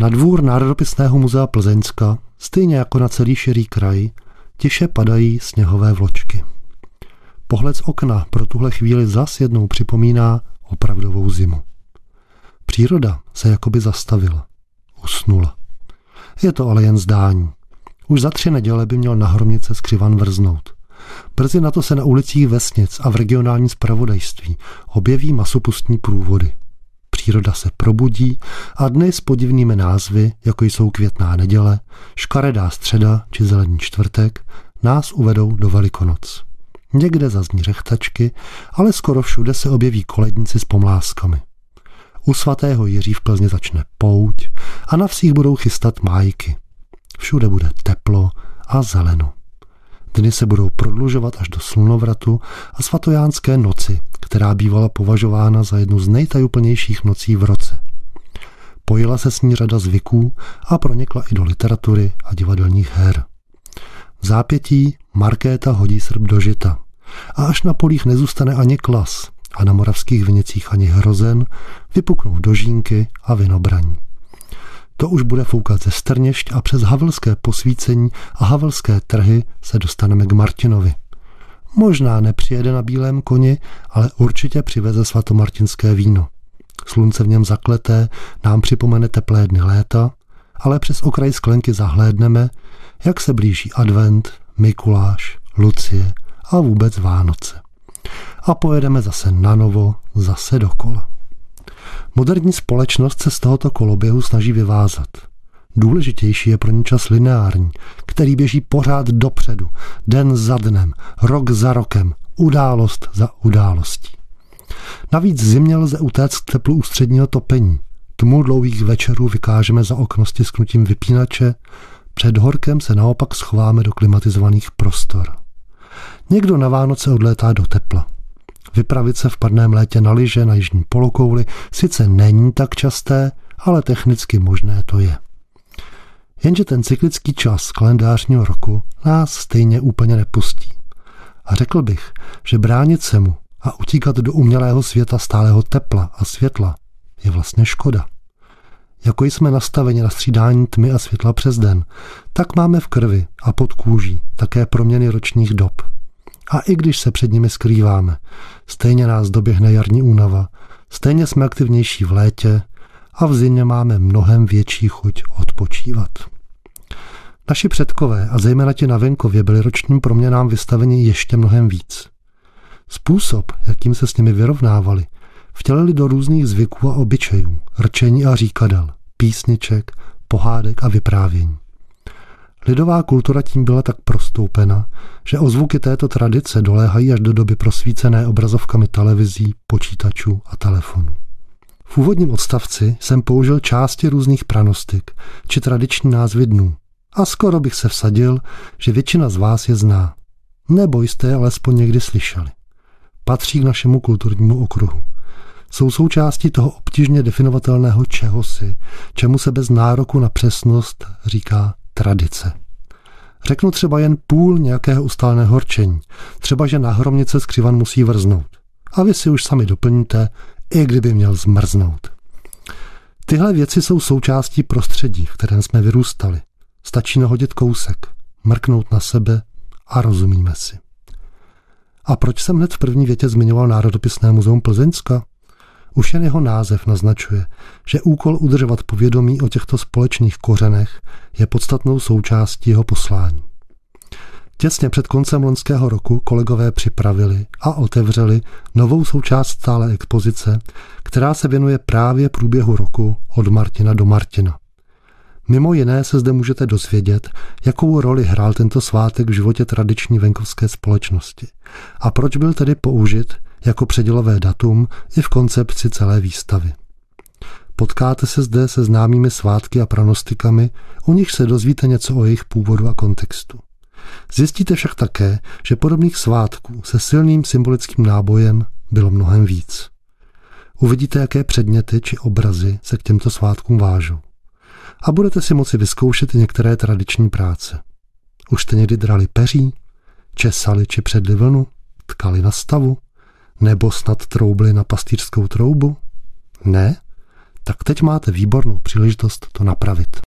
Na dvůr Národopisného muzea Plzeňska, stejně jako na celý širý kraj, tiše padají sněhové vločky. Pohled z okna pro tuhle chvíli zas jednou připomíná opravdovou zimu. Příroda se jakoby zastavila. Usnula. Je to ale jen zdání. Už za tři neděle by měl na hromnice skřivan vrznout. Brzy na to se na ulicích vesnic a v regionální spravodajství objeví masopustní průvody. Příroda se probudí a dny s podivnými názvy, jako jsou květná neděle, škaredá středa či zelený čtvrtek, nás uvedou do Velikonoc. Někde zazní řechtačky, ale skoro všude se objeví koledníci s pomláskami. U svatého Jiří v Plzni začne pouť a na vsích budou chystat májky. Všude bude teplo a zeleno. Dny se budou prodlužovat až do slunovratu a svatojánské noci, která bývala považována za jednu z nejtajuplnějších nocí v roce. Pojila se s ní řada zvyků a pronikla i do literatury a divadelních her. V zápětí Markéta hodí srp do žita. A až na polích nezůstane ani klas a na moravských vinicích ani hrozen, vypuknou dožínky a vinobraní. To už bude foukat ze Strněšť a přes havelské posvícení a havelské trhy se dostaneme k Martinovi. Možná nepřijede na bílém koni, ale určitě přiveze svatomartinské víno. Slunce v něm zakleté nám připomene teplé dny léta, ale přes okraj sklenky zahlédneme, jak se blíží advent, Mikuláš, Lucie a vůbec Vánoce. A pojedeme zase na novo, zase dokola. Moderní společnost se z tohoto koloběhu snaží vyvázat. Důležitější je pro ní čas lineární, který běží pořád dopředu, den za dnem, rok za rokem, událost za událostí. Navíc zimě lze utéct k teplu ústředního topení. Tmu dlouhých večerů vykážeme za okno stisknutím vypínače, před horkem se naopak schováme do klimatizovaných prostor. Někdo na Vánoce odlétá do tepla. Vypravit se v padném létě na lyže na jižní polokouli sice není tak časté, ale technicky možné to je. Jenže ten cyklický čas kalendářního roku nás stejně úplně nepustí. A řekl bych, že bránit se mu a utíkat do umělého světa stálého tepla a světla je vlastně škoda. Jako jsme nastaveni na střídání tmy a světla přes den, tak máme v krvi a pod kůží také proměny ročních dob. A i když se před nimi skrýváme, stejně nás doběhne jarní únava, stejně jsme aktivnější v létě a v zimě máme mnohem větší chuť odpočívat. Naši předkové a zejména ti na venkově byli ročním proměnám vystaveni ještě mnohem víc. Způsob, jakým se s nimi vyrovnávali, vtělili do různých zvyků a obyčejů, rčení a říkadel, písniček, pohádek a vyprávění. Lidová kultura tím byla tak prostoupena, že ozvuky této tradice doléhají až do doby prosvícené obrazovkami televizí, počítačů a telefonů. V úvodním odstavci jsem použil části různých pranostik či tradiční názvy dnů a skoro bych se vsadil, že většina z vás je zná. Nebo jste je alespoň někdy slyšeli. Patří k našemu kulturnímu okruhu. Jsou součástí toho obtížně definovatelného čehosi, čemu se bez nároku na přesnost říká tradice. Řeknu třeba jen půl nějakého ustáleného horčení. Třeba, že na hromnice skřivan musí vrznout. A vy si už sami doplníte, i kdyby měl zmrznout. Tyhle věci jsou součástí prostředí, v kterém jsme vyrůstali. Stačí nahodit kousek, mrknout na sebe a rozumíme si. A proč jsem hned v první větě zmiňoval Národopisné muzeum Plzeňska? Už jen jeho název naznačuje, že úkol udržovat povědomí o těchto společných kořenech je podstatnou součástí jeho poslání. Těsně před koncem loňského roku kolegové připravili a otevřeli novou součást stále expozice, která se věnuje právě průběhu roku od Martina do Martina. Mimo jiné se zde můžete dozvědět, jakou roli hrál tento svátek v životě tradiční venkovské společnosti a proč byl tedy použit jako předělové datum i v koncepci celé výstavy. Potkáte se zde se známými svátky a pranostikami, u nich se dozvíte něco o jejich původu a kontextu. Zjistíte však také, že podobných svátků se silným symbolickým nábojem bylo mnohem víc. Uvidíte, jaké předměty či obrazy se k těmto svátkům vážou. A budete si moci vyzkoušet i některé tradiční práce. Už jste někdy drali peří, česali či předli vlnu, tkali na stavu, nebo snad troubli na pastýřskou troubu? Ne? tak teď máte výbornou příležitost to napravit.